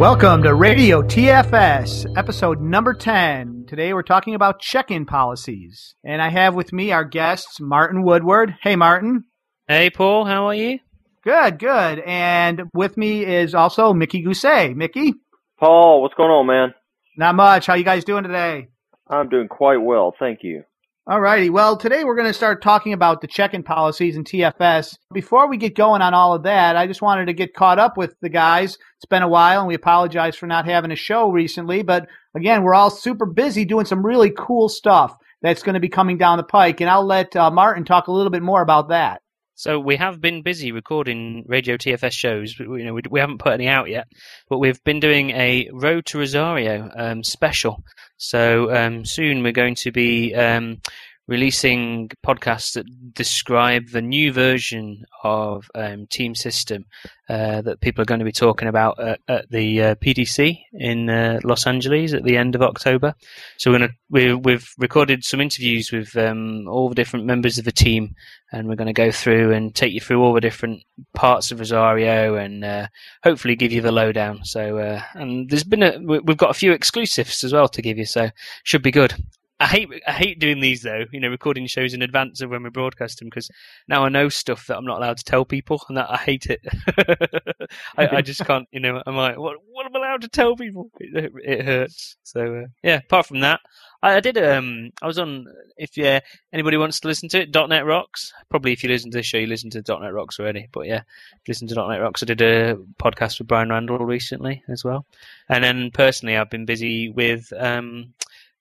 Welcome to Radio TFS, episode number 10. Today we're talking about check in policies. And I have with me our guests, Martin Woodward. Hey, Martin. Hey, Paul, how are you? Good, good. And with me is also Mickey Gousset. Mickey? Paul, what's going on, man? Not much. How you guys doing today? I'm doing quite well, thank you. All righty. Well, today we're going to start talking about the check-in policies and TFS. Before we get going on all of that, I just wanted to get caught up with the guys. It's been a while, and we apologize for not having a show recently. But again, we're all super busy doing some really cool stuff that's going to be coming down the pike, and I'll let uh, Martin talk a little bit more about that. So we have been busy recording Radio TFS shows. We, you know, we, we haven't put any out yet, but we've been doing a Road to Rosario um, special. So um, soon we're going to be um, releasing podcasts that describe the new version of um, Team System uh, that people are going to be talking about at, at the uh, PDC in uh, Los Angeles at the end of October. So we're gonna, we, we've recorded some interviews with um, all the different members of the team, and we're going to go through and take you through all the different parts of Rosario and uh, hopefully give you the lowdown. So uh, and there's been a, we've got a few exclusives as well to give you, so should be good. I hate I hate doing these though. You know, recording shows in advance of when we broadcast them because now I know stuff that I'm not allowed to tell people, and that I hate it. I, I, just can't. You know, I'm like, what what am I allowed to tell people? It, it hurts. So uh, yeah. Apart from that, I, I, did. Um, I was on. If yeah, anybody wants to listen to it, .NET Rocks. Probably if you listen to this show, you listen to .NET Rocks already. But yeah, listen to .NET Rocks. I did a podcast with Brian Randell recently as well, and then personally, I've been busy with. Um,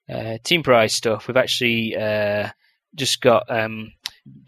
uh, Teamprise stuff. We've actually uh, just got um,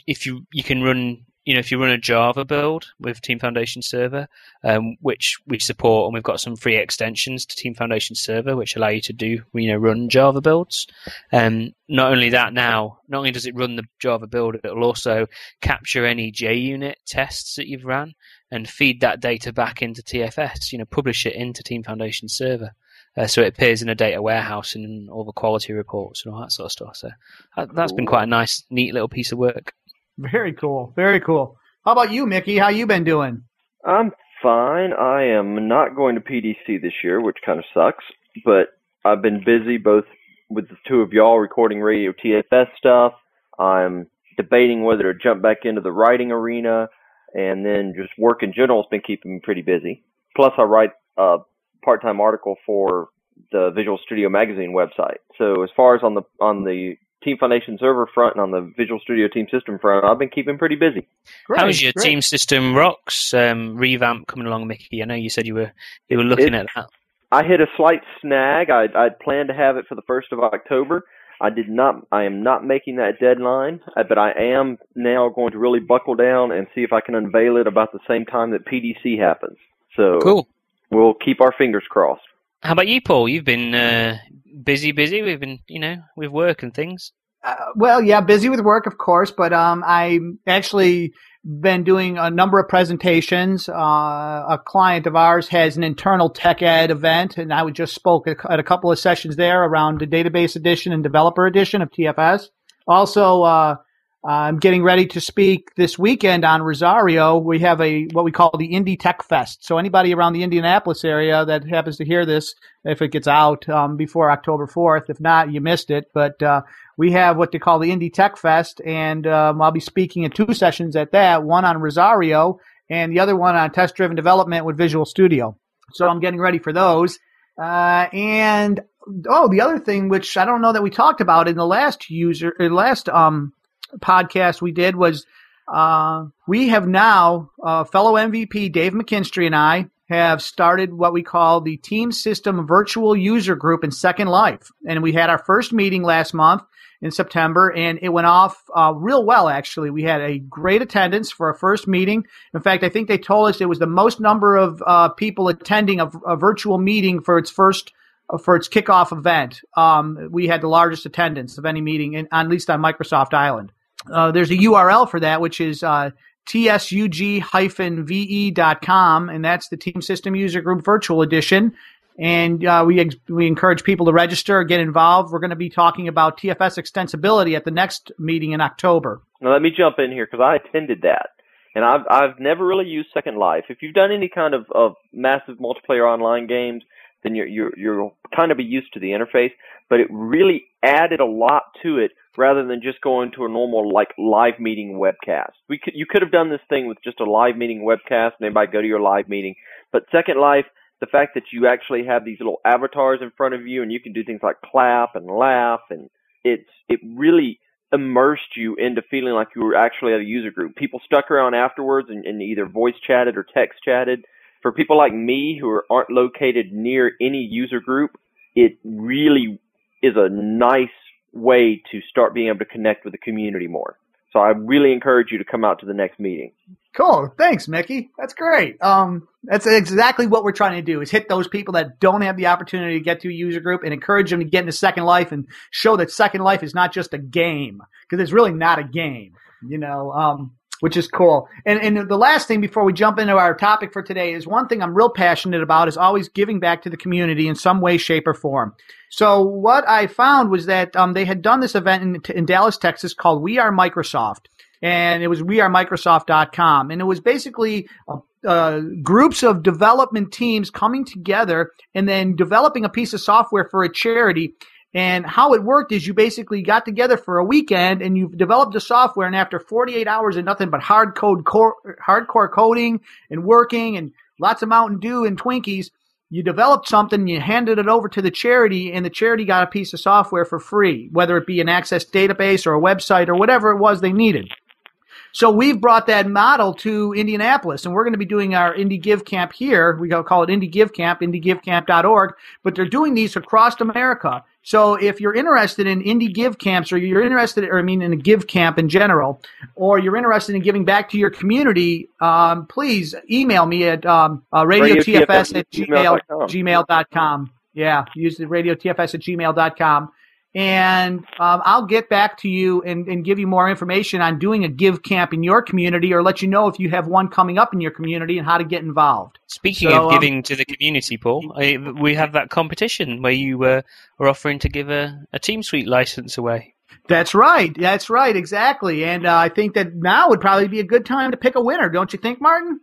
if you you can run you know if you run a Java build with Team Foundation Server, um, which we support, and we've got some free extensions to Team Foundation Server which allow you to do you know run Java builds. Um, not only that, now not only does it run the Java build, it'll also capture any JUnit tests that you've ran and feed that data back into TFS. You know, publish it into Team Foundation Server. Uh, so it appears in a data warehouse and all the quality reports and all that sort of stuff. So that, has been quite a nice, neat little piece of work. Very cool. Very cool. How about you, Mickey? How you been doing? I'm fine. I am not going to PDC this year, which kind of sucks. But I've been busy both with the two of y'all recording radio TFS stuff. I'm debating whether to jump back into the writing arena, and then just work in general has been keeping me pretty busy. Plus, I write a part-time article for the Visual Studio Magazine website. So as far as on the on the Team Foundation server front and on the Visual Studio Team System front, I've been keeping pretty busy. Great, How's your great. Team System Rocks um, revamp coming along, Mickey? I know you said you were you were looking it, at that. I hit a slight snag. I I'd planned to have it for the first of October. I did not. I am not making that deadline, uh, but I am now going to really buckle down and see if I can unveil it about the same time that PDC happens. So cool we'll keep our fingers crossed. How about you, Paul? You've been uh, busy, busy. We've been, you know, with work and things. Uh, well, yeah, busy with work, of course, but um, I actually been doing a number of presentations. Uh, a client of ours has an internal tech ed event, and I just spoke at a couple of sessions there around the database edition and developer edition of TFS. Also, uh, I'm getting ready to speak this weekend on Rosario. We have a what we call the Indy Tech Fest. So anybody around the Indianapolis area that happens to hear this, if it gets out um, before October 4th, if not, you missed it. But uh, we have what they call the Indy Tech Fest, and um, I'll be speaking in two sessions at that. One on Rosario, and the other one on test-driven development with Visual Studio. So I'm getting ready for those. Uh, and oh, the other thing, which I don't know that we talked about in the last user, last um podcast we did was uh, we have now, uh, fellow MVP Dave McKinstry and I have started what we call the Team System Virtual User Group in Second Life. And we had our first meeting last month in September, and it went off uh, real well, actually. We had a great attendance for our first meeting. In fact, I think they told us it was the most number of uh, people attending a, a, virtual meeting for its first uh, for its kickoff event. Um, we had the largest attendance of any meeting, in, at least on Microsoft Island. Uh, there's a URL for that, which is uh, tsug-ve.com, and that's the Team System User Group Virtual Edition. And uh, we we encourage people to register, get involved. We're going to be talking about TFS extensibility at the next meeting in October. Now let me jump in here because I attended that, And I've I've never really used Second Life. If you've done any kind of, of massive multiplayer online games, then you're you're you're kind of be used to the interface. But it really added a lot to it rather than just going to a normal like live meeting webcast. We could you could have done this thing with just a live meeting webcast and everybody go to your live meeting. But Second Life, the fact that you actually have these little avatars in front of you and you can do things like clap and laugh and it's it really immersed you into feeling like you were actually at a user group. People stuck around afterwards and, and either voice chatted or text chatted. For people like me who are, aren't located near any user group, it really is a nice way to start being able to connect with the community more. So I really encourage you to come out to the next meeting. Cool. Thanks, Mickey. That's great. Um, that's exactly what we're trying to do is hit those people that don't have the opportunity to get to a user group and encourage them to get into Second Life and show that Second Life is not just a game because it's really not a game, you know, um, which is cool. And, and the last thing before we jump into our topic for today is one thing I'm real passionate about is always giving back to the community in some way, shape, or form. So what I found was that um, they had done this event in, in Dallas, Texas called We Are Microsoft and it was wearemicrosoft.com. And it was basically uh, uh, groups of development teams coming together and then developing a piece of software for a charity. And how it worked is you basically got together for a weekend and you've developed the software. And after 48 hours of nothing but hard code, core, hardcore coding and working and lots of Mountain Dew and Twinkies, you developed something, you handed it over to the charity, and the charity got a piece of software for free, whether it be an access database or a website or whatever it was they needed. So we've brought that model to Indianapolis, and we're going to be doing our Indie Give Camp here. We call it Indie Give Camp, indiegivecamp.org, but they're doing these across America. So if you're interested in indie give camps, or you're interested, or I mean, in a give camp in general, or you're interested in giving back to your community, um, please email me at um, uh, radiotfs at gmail, gmail.com. Yeah, use the radiotfs at gmail.com and um, I'll get back to you and, and, give you more information on doing a give camp in your community or let you know if you have one coming up in your community and how to get involved. Speaking so, of giving um, to the community, Paul, I, we have that competition where you uh, are offering to give a, a Team Suite license away. That's right. That's right. Exactly. And uh, I think that now would probably be a good time to pick a winner, don't you think, Martin?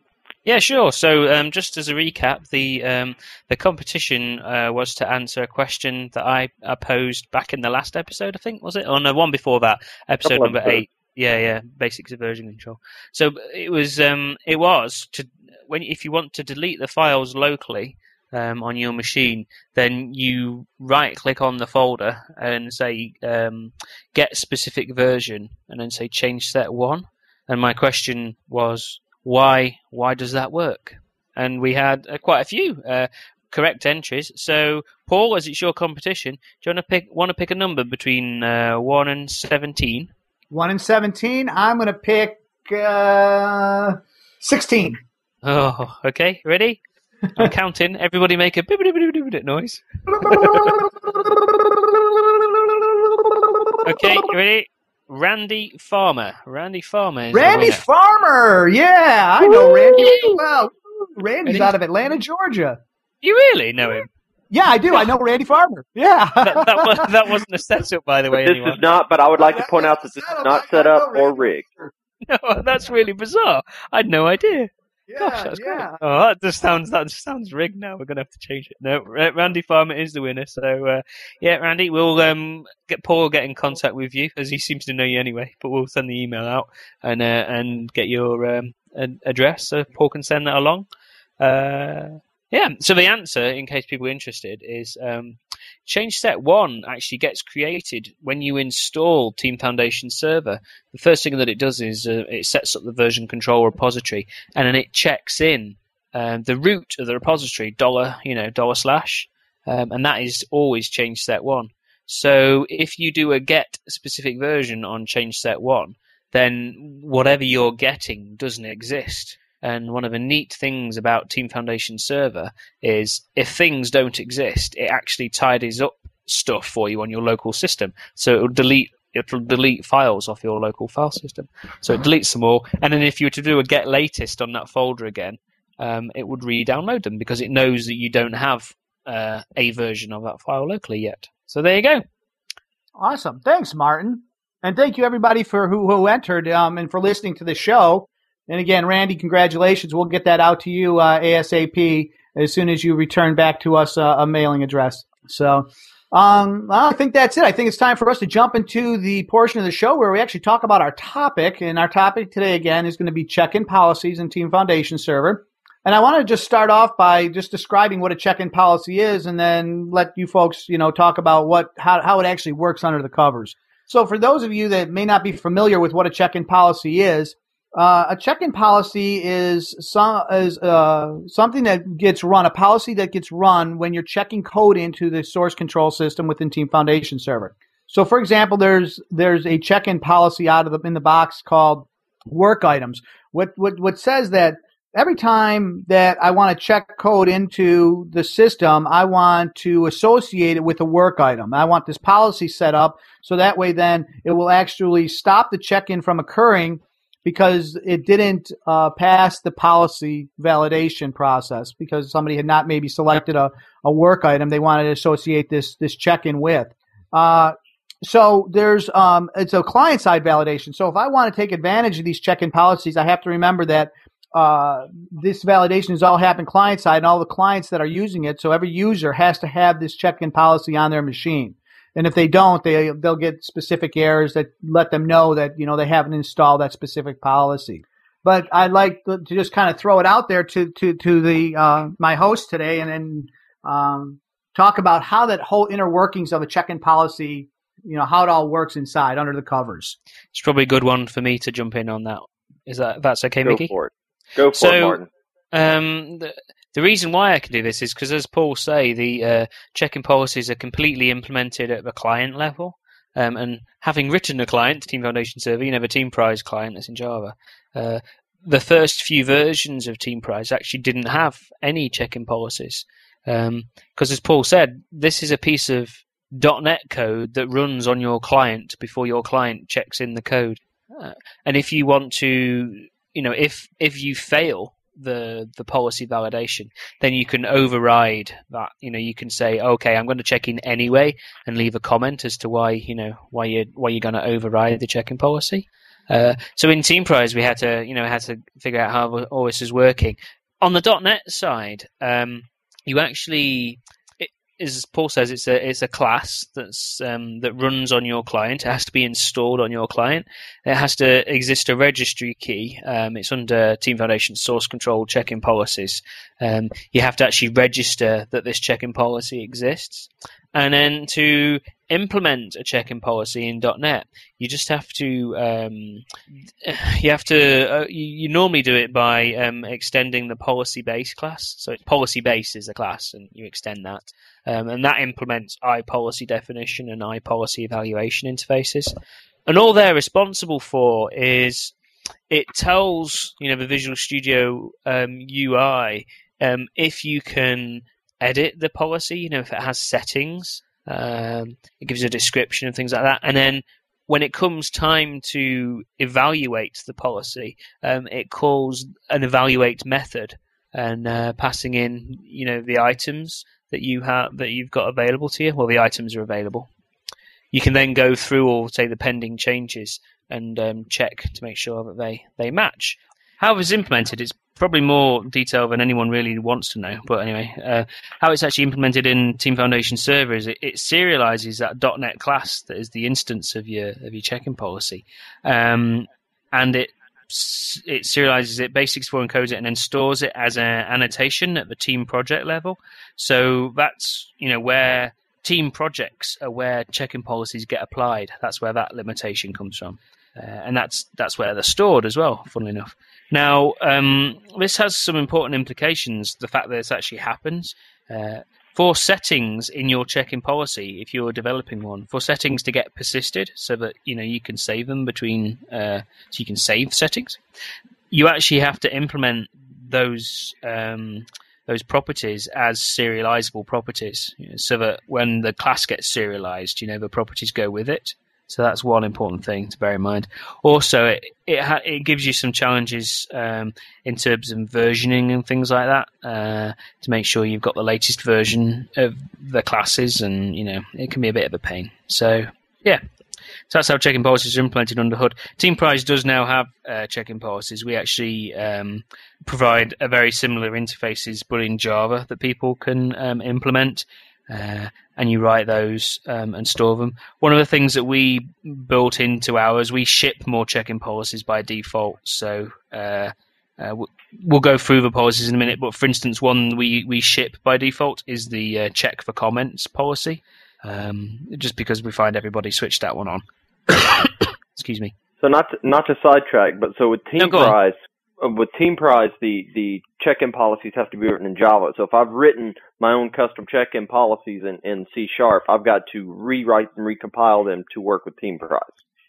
Yeah, sure. So, um, just as a recap, the um, the competition uh, was to answer a question that I, I, posed back in the last episode. I think was it? Oh no, one before that, episode number eight. Yeah, yeah, basics of version control. So it was um, it was to when if you want to delete the files locally um, on your machine, then you right click on the folder and say um, get specific version, and then say change set one. And my question was why why does that work? And we had uh, quite a few uh, correct entries. So, Paul, as it's your competition, do you want to pick want to pick a number between uh, one and seventeen? One and seventeen. I'm going to pick uh, sixteen. Oh, okay. Ready? I'm counting. Everybody make a noise. okay, ready? Randy Farmer. Randy Farmer. Randy Farmer. Yeah, I know Randy well. Randy's out of Atlanta, Georgia. You really know him? Yeah, I do. I know Randy Farmer. Yeah. that, that, was, that wasn't a setup, by the way. This anyone. is not, but I would like to point out that this is not set up or rigged. No, that's really bizarre. I had no idea. Yeah, Gosh, that's yeah. great. Oh, that just sounds that just sounds rigged. Now we're gonna have to change it. No, Randy Farmer is the winner. So uh, yeah, Randy, we'll um, get Paul will get in contact with you as he seems to know you anyway. But we'll send the email out and uh, and get your um, address so Paul can send that along. Uh, yeah. So the answer, in case people are interested, is um, change set one actually gets created when you install Team Foundation Server. The first thing that it does is uh, it sets up the version control repository, and then it checks in um, the root of the repository, dollar, you know, dollar slash, um, and that is always change set one. So if you do a get specific version on change set one, then whatever you're getting doesn't exist. And one of the neat things about Team Foundation Server is if things don't exist, it actually tidies up stuff for you on your local system. So it'll delete it'll delete files off your local file system. So it deletes them all, and then if you were to do a get latest on that folder again, um, it would re-download them because it knows that you don't have uh, a version of that file locally yet. So there you go. Awesome. Thanks, Martin. And thank you everybody for who, who entered um, and for listening to the show. And again, Randy, congratulations. We'll get that out to you uh, ASAP as soon as you return back to us uh, a mailing address. So, um, I think that's it. I think it's time for us to jump into the portion of the show where we actually talk about our topic. And our topic today, again, is going to be check-in policies and Team Foundation Server. And I want to just start off by just describing what a check-in policy is, and then let you folks, you know, talk about what how how it actually works under the covers. So, for those of you that may not be familiar with what a check-in policy is, uh, a check-in policy is some is uh, something that gets run, a policy that gets run when you're checking code into the source control system within Team Foundation Server. So, for example, there's there's a check-in policy out of the in the box called work items. What what what says that every time that I want to check code into the system, I want to associate it with a work item. I want this policy set up so that way then it will actually stop the check-in from occurring because it didn't uh, pass the policy validation process because somebody had not maybe selected a, a work item they wanted to associate this this check-in with. Uh, so there's um, it's a client side validation. So if I want to take advantage of these check-in policies, I have to remember that uh, this validation is all happening client side and all the clients that are using it. So every user has to have this check-in policy on their machine. And if they don't, they they'll get specific errors that let them know that you know they haven't installed that specific policy. But I'd like to just kind of throw it out there to to to the uh, my host today, and then um, talk about how that whole inner workings of a check-in policy, you know, how it all works inside under the covers. It's probably a good one for me to jump in on that. Is that that's okay, Go Mickey? for it. Go for So- it, Martin. Um, the, the reason why I can do this is because, as Paul say, the uh, check-in policies are completely implemented at the client level. Um, and having written a client, Team Foundation Server, you know, the Teamprise client that's in Java, uh, the first few versions of Teamprise actually didn't have any check-in policies. Because, as Paul said, this is a piece of .NET code that runs on your client before your client checks in the code. Uh, and if you want to, you know, if if you fail the the policy validation, then you can override that. You know, you can say, okay, I'm going to check in anyway, and leave a comment as to why you know why you why you're going to override the check-in policy. Uh, so in Teamprise, we had to you know had to figure out how all this is working. On the .NET side, um, you actually as Paul says, it's a it's a class that's um, that runs on your client. It has to be installed on your client. It has to exist a registry key. Um, it's under Team Foundation source control check-in policies. Um, you have to actually register that this check-in policy exists, and then to implement a check-in policy in .NET, you just have to um, you have to uh, you, normally do it by um, extending the policy base class. So policy base is a class, and you extend that, um, and that implements iPolicy definition and iPolicy evaluation interfaces. And all they're responsible for is it tells you know the Visual Studio um, UI um, if you can edit the policy, you know if it has settings. Um, it gives a description and things like that, and then when it comes time to evaluate the policy, um, it calls an evaluate method and uh, passing in, you know, the items that you have that you've got available to you. Well, the items are available. You can then go through all, say, the pending changes and um, check to make sure that they they match. How it's implemented, it's probably more detail than anyone really wants to know. But anyway, uh, how it's actually implemented in Team Foundation Server is it, it serializes that .NET class that is the instance of your of your check-in policy, um, and it it serializes it, base64 encodes it, and then stores it as an annotation at the team project level. So that's you know where team projects are where check-in policies get applied. That's where that limitation comes from, uh, and that's that's where they're stored as well. Funnily enough. Now, um, this has some important implications. The fact that this actually happens. Uh, for settings in your check-in policy, if you're developing one, for settings to get persisted, so that you know you can save them between, uh, so you can save settings, you actually have to implement those um, those properties as serializable properties, you know, so that when the class gets serialized, you know the properties go with it. So that's one important thing to bear in mind. Also, it it, ha- it gives you some challenges um, in terms of versioning and things like that uh, to make sure you've got the latest version of the classes, and you know it can be a bit of a pain. So yeah, So that's how checking policies are implemented under Hood. Teamprise does now have uh, check-in policies. We actually um, provide a very similar interfaces, but in Java that people can um, implement. Uh, and you write those um, and store them. One of the things that we built into ours, we ship more check-in policies by default. So uh, uh, we'll go through the policies in a minute. But for instance, one we, we ship by default is the uh, check for comments policy, um, just because we find everybody switched that one on. Excuse me. So not to, not to sidetrack, but so with Team No. Prize, with Teamprise, the the check-in policies have to be written in Java. So if I've written my own custom check-in policies in, in C Sharp, I've got to rewrite and recompile them to work with Teamprise.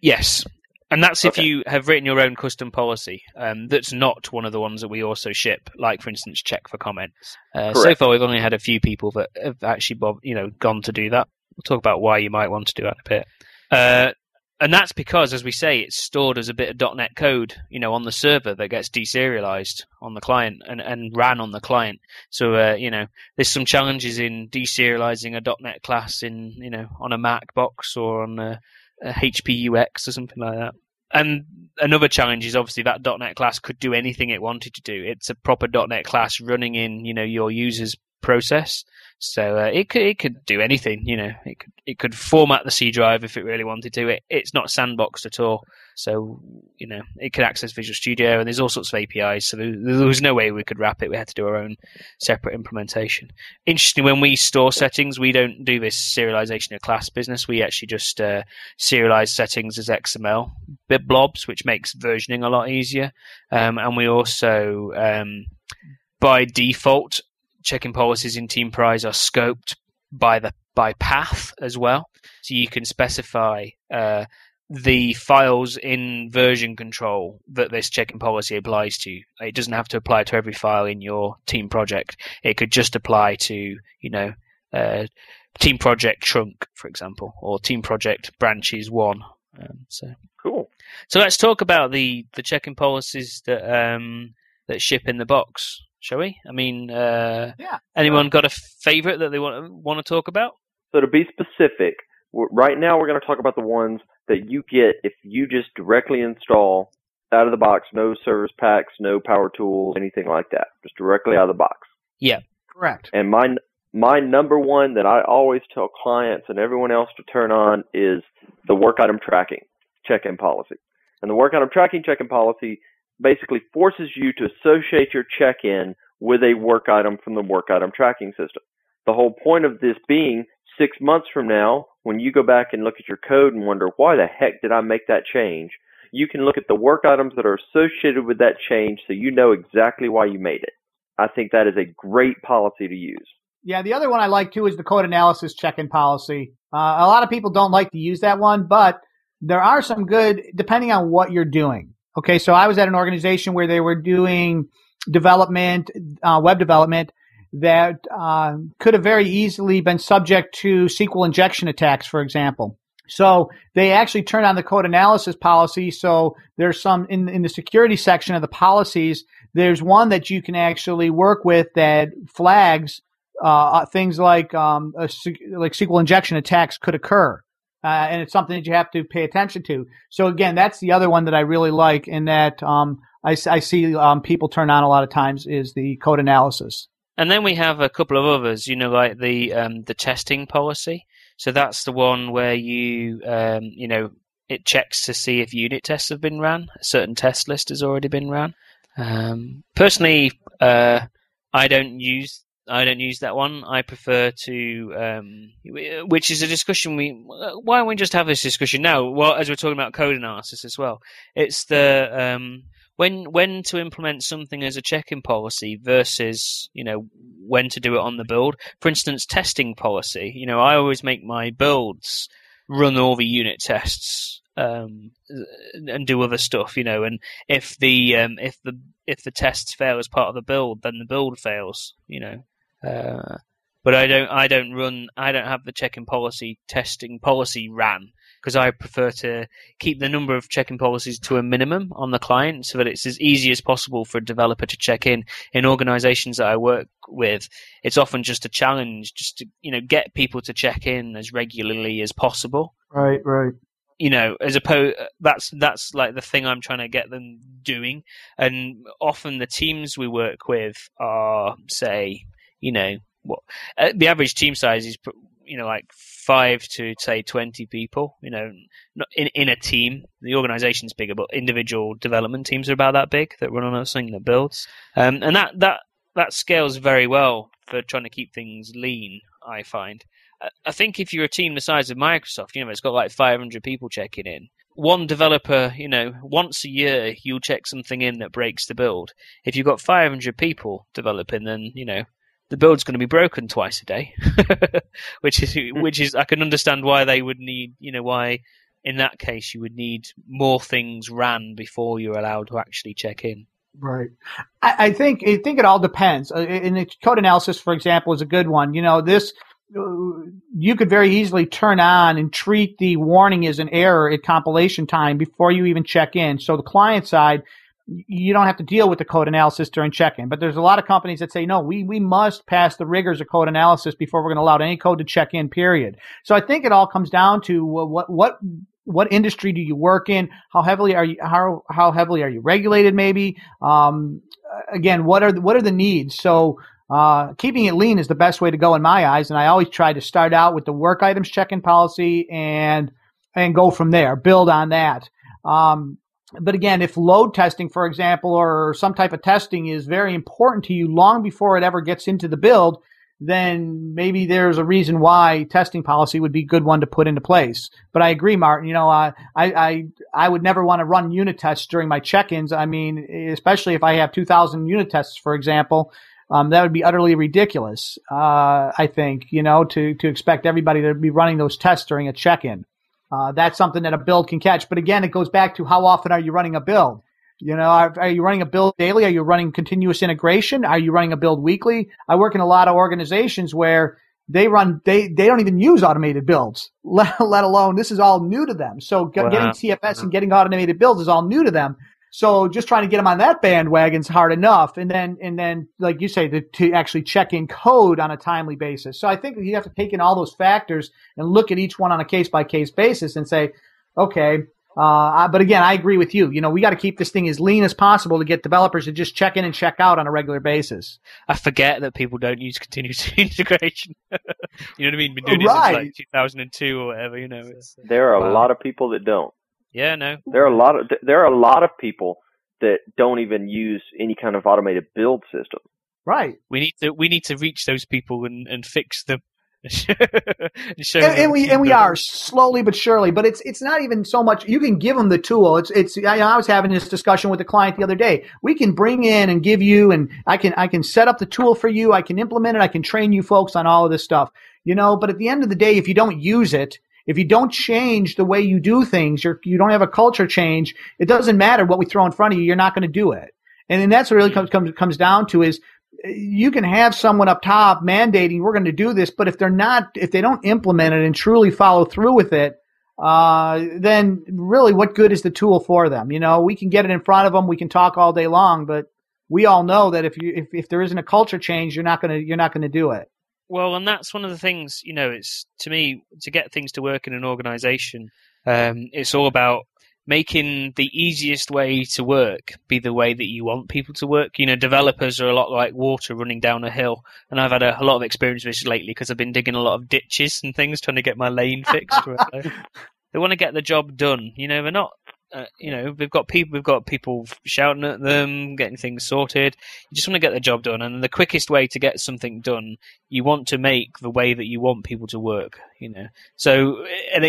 Yes. And that's if Okay. you have written your own custom policy. Um, that's not one of the ones that we also ship, like for instance, check for comments. Uh, so far, we've only had a few people that have actually, bob- you know, gone to do that. We'll talk about why you might want to do that in a bit. Uh, and that's because, as we say, it's stored as a bit of .NET code, you know, on the server that gets deserialized on the client and, and ran on the client. So, uh, you know, there's some challenges in deserializing a .NET class in, you know, on a Mac box or on a, a HPUX or something like that. And another challenge is obviously that .NET class could do anything it wanted to do. It's a proper .NET class running in, you know, your user's process. So uh, it could it could do anything, you know. It could it could format the C drive if it really wanted to. It it's not sandboxed at all. So you know it could access Visual Studio and there's all sorts of APIs. So there, there was no way we could wrap it. We had to do our own separate implementation. Interesting, when we store settings, we don't do this serialization of class business. We actually just uh, serialize settings as XML bit blobs, which makes versioning a lot easier. Um, and we also, um, by default, checking policies in Teamprise are scoped by the by path as well. So you can specify uh, the files in version control that this checking policy applies to. It doesn't have to apply to every file in your team project. It could just apply to, you know, uh, team project trunk, for example, or team project branches one. Um, so, Cool. so let's talk about the the checking policies that um, that ship in the box, shall we? I mean, uh, Yeah, anyone got a favorite that they want want to talk about? So to be specific, right now we're going to talk about the ones that you get if you just directly install out of the box, no service packs, no power tools, anything like that, just directly out of the box. Yeah, correct. And my my number one that I always tell clients and everyone else to turn on is the work item tracking check-in policy. And the work item tracking check-in policy basically forces you to associate your check-in with a work item from the work item tracking system. The whole point of this being six months from now, when you go back and look at your code and wonder, why the heck did I make that change? You can look at the work items that are associated with that change so you know exactly why you made it. I think that is a great policy to use. Yeah, the other one I like too is the code analysis check-in policy. Uh, a lot of people don't like to use that one, but there are some good, depending on what you're doing. Okay, so I was at an organization where they were doing development, uh, web development that uh, could have very easily been subject to SQL injection attacks, for example. So they actually turned on the code analysis policy. So there's some in in the security section of the policies. There's one that you can actually work with that flags uh, things like um, like SQL injection attacks could occur, uh, and it's something that you have to pay attention to. So again, that's the other one that I really like, and that um, I, I see um, people turn on a lot of times is the code analysis. And then we have a couple of others, you know, like the um, the testing policy. So that's the one where you um, you know it checks to see if unit tests have been ran. A certain test list has already been ran. Um, personally, uh, I don't use I don't use that one. I prefer to, um, which is a discussion we. Why don't we just have this discussion now? Well, as we're talking about code analysis as well, it's the um, when when to implement something as a check-in policy versus you know when to do it on the build. For instance, testing policy. You know, I always make my builds run all the unit tests um, and do other stuff. You know, and if the um, if the if the tests fail as part of the build, then the build fails. You know. Uh, but I don't. I don't run. I don't have the check-in policy testing policy ran because I prefer to keep the number of check-in policies to a minimum on the client so that it's as easy as possible for a developer to check in. In organizations that I work with, it's often just a challenge just to, you know, get people to check in as regularly as possible. Right, right. you know, as opposed that's that's like the thing I'm trying to get them doing. And often the teams we work with are, say, you know, what uh, the average team size is, you know, like five to say twenty people. You know, in in a team. The organization's bigger, but individual development teams are about that big that run on a something that builds. Um, and that that that scales very well for trying to keep things lean. I find. I think if you're a team the size of Microsoft, you know, it's got like 500 people checking in. One developer, you know, once a year you'll check something in that breaks the build. If you've got 500 people developing, then you know the build's going to be broken twice a day, which is hmm. which is I can understand why they would need, you know, why in that case you would need more things ran before you're allowed to actually check in. Right. I, I think I think it all depends. Uh, in the code analysis, for example, is a good one. You know, this you could very easily turn on and treat the warning as an error at compilation time before you even check in. So the client side, you don't have to deal with the code analysis during check-in. But there's a lot of companies that say, no, we, we must pass the rigors of code analysis before we're going to allow any code to check in, period. So I think it all comes down to what, what, what industry do you work in? How heavily are you, how, how heavily are you regulated maybe? Um, again, what are, the, what are the needs? So, uh, keeping it lean is the best way to go in my eyes, and I always try to start out with the work items check-in policy and and go from there, build on that. Um, but again, if load testing, for example, or some type of testing is very important to you long before it ever gets into the build, then maybe there's a reason why testing policy would be a good one to put into place. But I agree, Martin. You know, uh, I I I would never want to run unit tests during my check-ins. I mean, especially if I have 2,000 unit tests, for example. Um, that would be utterly ridiculous. Uh, I think you know to to expect everybody to be running those tests during a check-in. Uh, that's something that a build can catch. But again, it goes back to how often are you running a build? You know, are, are, you running a build daily? Are you running continuous integration? Are you running a build weekly? I work in a lot of organizations where they run they they don't even use automated builds, let, let alone this is all new to them. So wow. getting TFS and getting automated builds is all new to them. So just trying to get them on that bandwagon is hard enough. And then, and then, like you say, to, to actually check in code on a timely basis. So I think you have to take in all those factors and look at each one on a case by case basis and say, okay, uh, but again, I agree with you. You know, we got to keep this thing as lean as possible to get developers to just check in and check out on a regular basis. I forget that people don't use continuous integration. you know what I mean? Been doing right. this since like 2002 or whatever. You know, there are wow. a lot of people that don't. Yeah, no. There are a lot of there are a lot of people that don't even use any kind of automated build system. Right. We need to we need to reach those people and, and fix them. and, and, we and we are slowly but surely, but it's it's not even so much. You can give them the tool. It's it's. I, I was having this discussion with a client the other day. We can bring in and give you, and I can I can set up the tool for you. I can implement it. I can train you folks on all of this stuff. You know, but at the end of the day, if you don't use it, if you don't change the way you do things, you're, you don't have a culture change, it doesn't matter what we throw in front of you, you're not going to do it. And that's what really comes, comes, comes down to is you can have someone up top mandating we're going to do this, but if they're not, if they don't implement it and truly follow through with it, uh, then really what good is the tool for them? You know, we can get it in front of them, we can talk all day long, but we all know that if you if, if there isn't a culture change, you're not gonna you're not gonna do it. Well, and that's one of the things, you know, it's to me to get things to work in an organization. Um, it's all about making the easiest way to work be the way that you want people to work. You know, developers are a lot like water running down a hill, and I've had a, a lot of experience with this lately because I've been digging a lot of ditches and things trying to get my lane fixed. they want to get the job done. You know, they're not uh, you know, we've got people, we've got people shouting at them, getting things sorted. You just want to get the job done, and the quickest way to get something done, you want to make the way that you want people to work. You know, so an,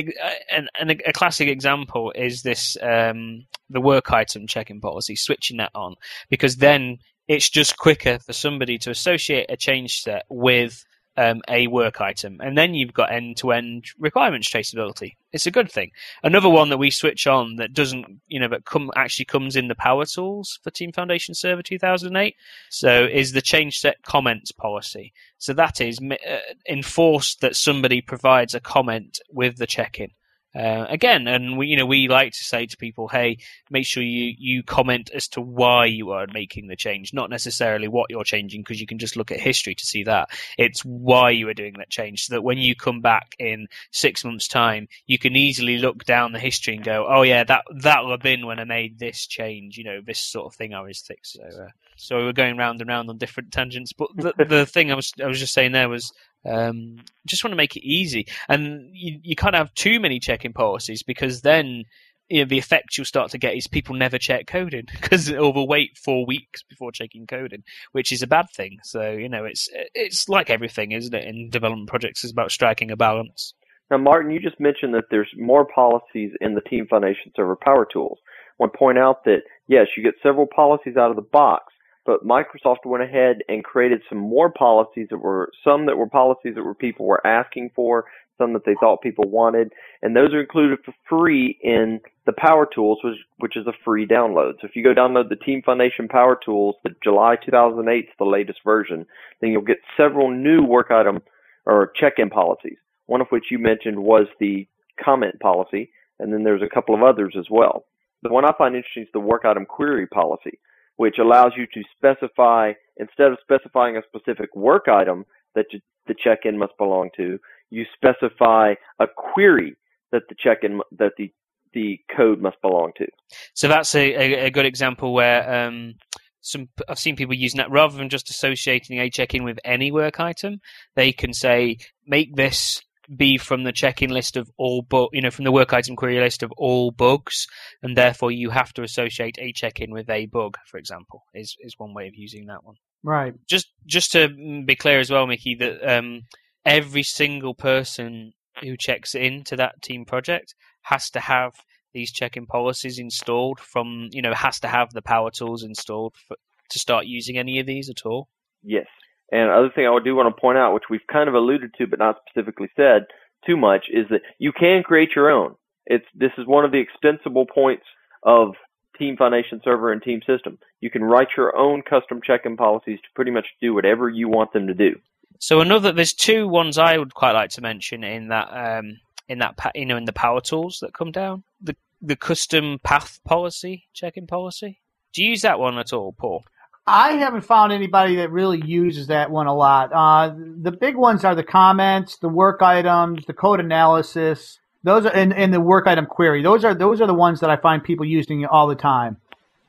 an, an a classic example is this um, the work item checking policy, switching that on, because then it's just quicker for somebody to associate a change set with um, a work item. And then you've got end to end requirements traceability. It's a good thing. Another one that we switch on that doesn't, you know, but come actually comes in the power tools for Team Foundation Server 2008. So is the change set comments policy. So that is uh, enforced that somebody provides a comment with the check in. Uh, again, and we, you know, we like to say to people, "Hey, make sure you you comment as to why you are making the change, not necessarily what you're changing, because you can just look at history to see that. It's why you are doing that change, so that when you come back in six months' time, you can easily look down the history and go, "Oh yeah, that that will have been when I made this change. You know, this sort of thing I was fixing." So, uh, so we were going round and round on different tangents, but the, the thing I was I was just saying there was um, just want to make it easy, and you, you can't have too many check-in policies because then you know, the effect you'll start to get is people never check coding because they'll wait four weeks before checking coding, which is a bad thing. So you know, it's it's like everything, isn't it? In development projects, is about striking a balance. Now, Martin, you just mentioned that there's more policies in the Team Foundation Server Power Tools. I want to point out that yes, you get several policies out of the box, but Microsoft went ahead and created some more policies that were some that were policies that were people were asking for, some that they thought people wanted, and those are included for free in the Power Tools, which, which is a free download. So if you go download the Team Foundation Power Tools, the July 2008 is the latest version, then you'll get several new work item or check-in policies. One of which you mentioned was the comment policy, and then there's a couple of others as well. The one I find interesting is the work item query policy which allows you to specify, instead of specifying a specific work item that the check-in must belong to, you specify a query that the check-in, that the, the code must belong to. So that's a, a good example where, um, some I've seen people using that rather than just associating a check-in with any work item. They can say, make this be from the check-in list of all bug, you know, from the work item query list of all bugs, and therefore you have to associate a check-in with a bug, for example, is is one way of using that one. Right. Just just to be clear as well, Mickey, that um, every single person who checks into that team project has to have these check-in policies installed from, you know, has to have the power tools installed for, to start using any of these at all. Yes. And other thing I would do want to point out, which we've kind of alluded to but not specifically said too much, is that you can create your own. It's this is one of the extensible points of Team Foundation Server and Team System. You can write your own custom check-in policies to pretty much do whatever you want them to do. So another, there's two ones I would quite like to mention in that um, in that you know in the power tools that come down. The the custom path policy check-in policy. Do you use that one at all, Paul? I haven't found anybody that really uses that one a lot. Uh, the big ones are the comments, the work items, the code analysis. Those are in, in the work item query. Those are those are the ones that I find people using all the time.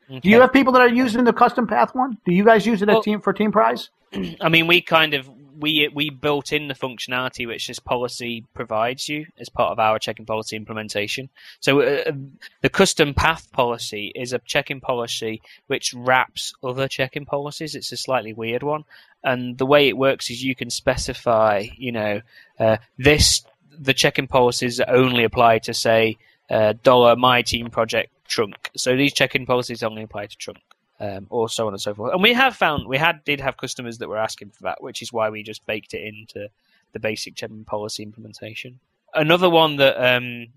Okay. Do you have people that are using the custom path one? Do you guys use it well, team for Teamprise? I mean, we kind of we we built in the functionality which this policy provides you as part of our check-in policy implementation. So uh, uh, the custom path policy is a check-in policy which wraps other check-in policies. It's a slightly weird one, and the way it works is you can specify, you know, uh, this the check-in policies only apply to say uh, dollar my team project trunk. So these check-in policies only apply to trunk um, or so on and so forth. And we have found we had did have customers that were asking for that, which is why we just baked it into the basic check-in policy implementation. Another one that um,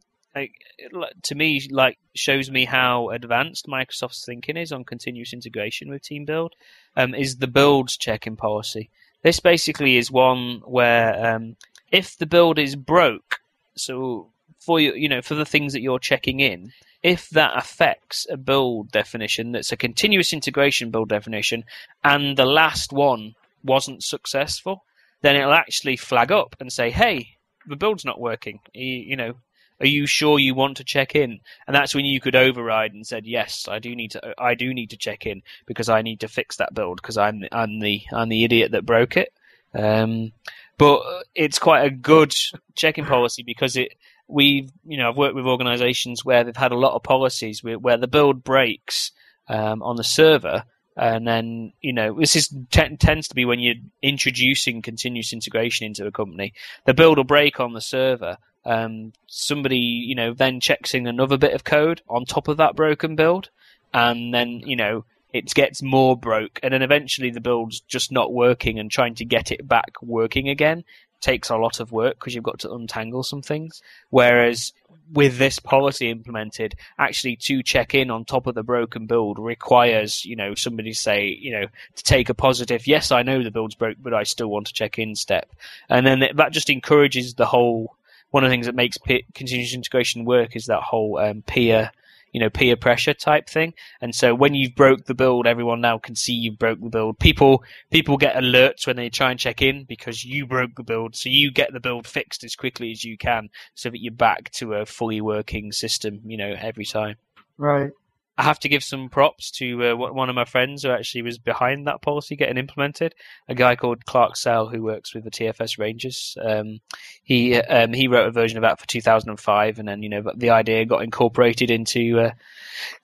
to me like shows me how advanced Microsoft's thinking is on continuous integration with Team Build um, is the builds check-in policy. This basically is one where um, if the build is broke, so for you, you know, for the things that you're checking in, if that affects a build definition that's a continuous integration build definition and the last one wasn't successful, then it'll actually flag up and say, hey, the build's not working. You, know, are you sure you want to check in? And that's when you could override and said, yes, I do need to, I do need to check in because I need to fix that build because I'm, I'm the, I'm the idiot that broke it. Um, but it's quite a good checking policy because it we've you know I've worked with organisations where they've had a lot of policies where, where the build breaks um, on the server, and then you know this is t- tends to be when you're introducing continuous integration into a company. The build will break on the server. Um, somebody you know then checks in another bit of code on top of that broken build, and then you know it gets more broke, and then eventually the build's just not working, and trying to get it back working again takes a lot of work because you've got to untangle some things. Whereas with this policy implemented, actually to check in on top of the broken build requires, you know, somebody say, you know, to take a positive, yes, I know the build's broke, but I still want to check in step. And then that just encourages the whole one of the things that makes continuous integration work is that whole um, peer you know peer pressure type thing. And so when you've broke the build everyone now can see you broke the build. People people get alerts when they try and check in because you broke the build. So you get the build fixed as quickly as you can so that you're back to a fully working system you know every time. Right I have to give some props to uh, one of my friends who actually was behind that policy getting implemented. A guy called Clark Sell who works with the TFS Rangers. Um, he um, he wrote a version of that for 2005, and then you know the idea got incorporated into uh,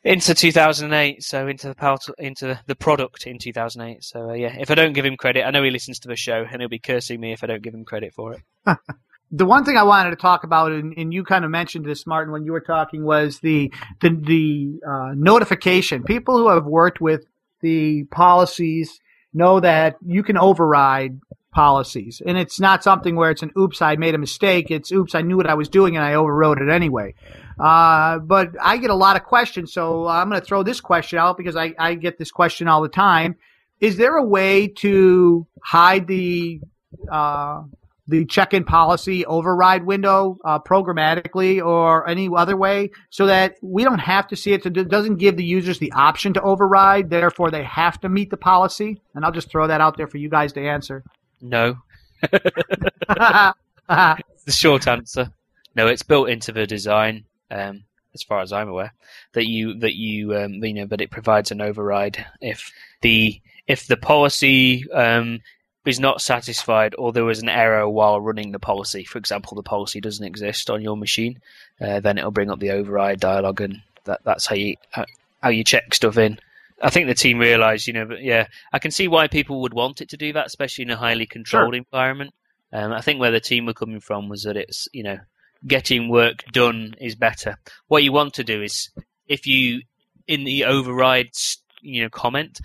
into 2008. So into the into the product in 2008. So uh, yeah, if I don't give him credit, I know he listens to the show, and he'll be cursing me if I don't give him credit for it. the one thing I wanted to talk about, and, and, you kind of mentioned this, Martin, when you were talking, was the the, the uh, notification. People who have worked with the policies know that you can override policies, and it's not something where it's an "oops, I made a mistake." It's "oops, I knew what I was doing and I overrode it anyway." Uh, but I get a lot of questions, so I'm going to throw this question out because I, I get this question all the time. Is there a way to hide the uh, the check-in policy override window uh, programmatically or any other way so that we don't have to see it. it doesn't give the users the option to override. Therefore, they have to meet the policy. And I'll just throw that out there for you guys to answer. No. the short answer. No, it's built into the design, um, as far as I'm aware, that you that you um, you know that it provides an override if the if the policy um, is not satisfied or there was an error while running the policy, for example, the policy doesn't exist on your machine, uh, then it'll bring up the override dialog, and that, that's how you how you check stuff in. I think the team realised, you know, but yeah, I can see why people would want it to do that, especially in a highly controlled sure. environment. Um, I think where the team were coming from was that it's, you know, getting work done is better. What you want to do is, if you in the override you know comment.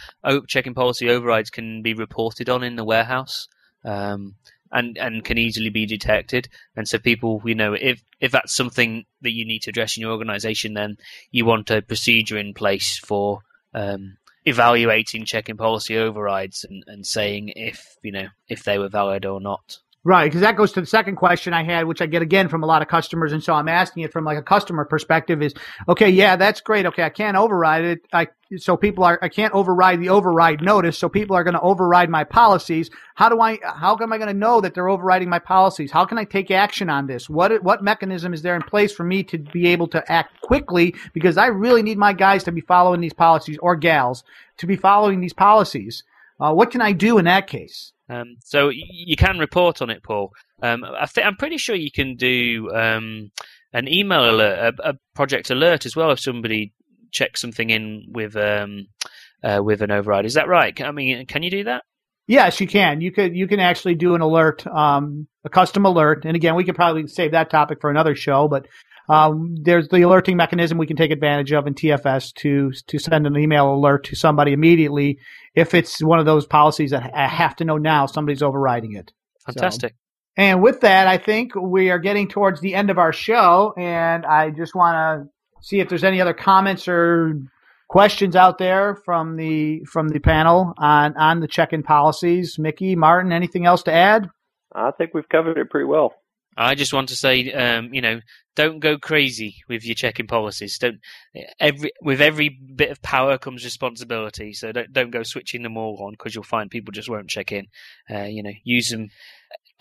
check-in policy overrides can be reported on in the warehouse. Um, and, and can easily be detected. And so people, you know, if, if that's something that you need to address in your organization, then you want a procedure in place for um, evaluating check-in policy overrides and, and saying if, you know, if they were valid or not. Right, because that goes to the second question I had, which I get again from a lot of customers, and so I'm asking it from like a customer perspective: is okay, yeah, that's great. Okay, I can't override it. I so people are I can't override the override notice, so people are going to override my policies. How do I? How am I going to know that they're overriding my policies? How can I take action on this? What what mechanism is there in place for me to be able to act quickly? Because I really need my guys to be following these policies or gals to be following these policies. Uh, what can I do in that case? Um, so you can report on it, Paul. Um, I am pretty sure you can do um, an email alert, a, a, project alert as well, if somebody checks something in with um, uh, with an override. Is that right? I mean, can you do that? Yes, you can. You could you can actually do an alert, um, a custom alert. And again, we could probably save that topic for another show, but um, there's the alerting mechanism we can take advantage of in TFS to to send an email alert to somebody immediately if it's one of those policies that I have to know now somebody's overriding it. Fantastic. So, and with that, I think we are getting towards the end of our show, and I just want to see if there's any other comments or questions out there from the from the panel on on the check-in policies. Mickey, Martin, anything else to add? I think we've covered it pretty well. I just want to say, um, you know, don't go crazy with your check-in policies. Don't every with every bit of power comes responsibility. So don't don't go switching them all on because you'll find people just won't check in. Uh, you know, use them.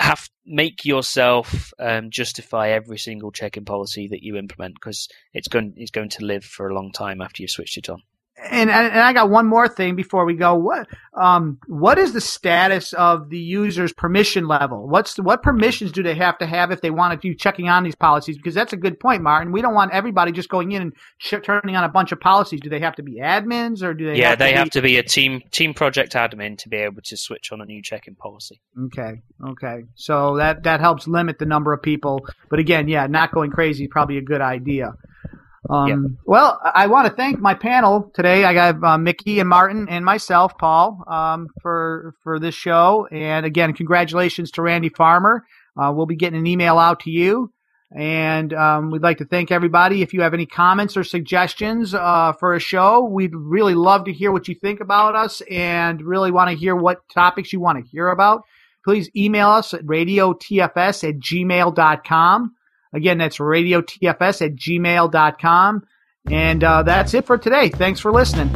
Have make yourself um, justify every single check-in policy that you implement because it's going it's going to live for a long time after you've switched it on and and I got one more thing before we go. What um what is the status of the user's permission level? What's what permissions do they have to have if they want to do checking on these policies? Because that's a good point, Martin. We don't want everybody just going in and sh- turning on a bunch of policies. Do they have to be admins or do they? Yeah, have they to have be... to be a team team project admin to be able to switch on a new check-in policy. Okay, okay. So that that helps limit the number of people. But again, yeah, not going crazy is probably a good idea. Um, yep. Well, I want to thank my panel today. I got uh, Mickey and Martin and myself, Paul, um, for for this show. And again, congratulations to Randy Farmer. Uh, we'll be getting an email out to you. And um, we'd like to thank everybody. If you have any comments or suggestions uh, for a show, we'd really love to hear what you think about us and really want to hear what topics you want to hear about. Please email us at radiotfs at gmail.com. Again, that's radiotfs at gmail.com. And uh, that's it for today. Thanks for listening.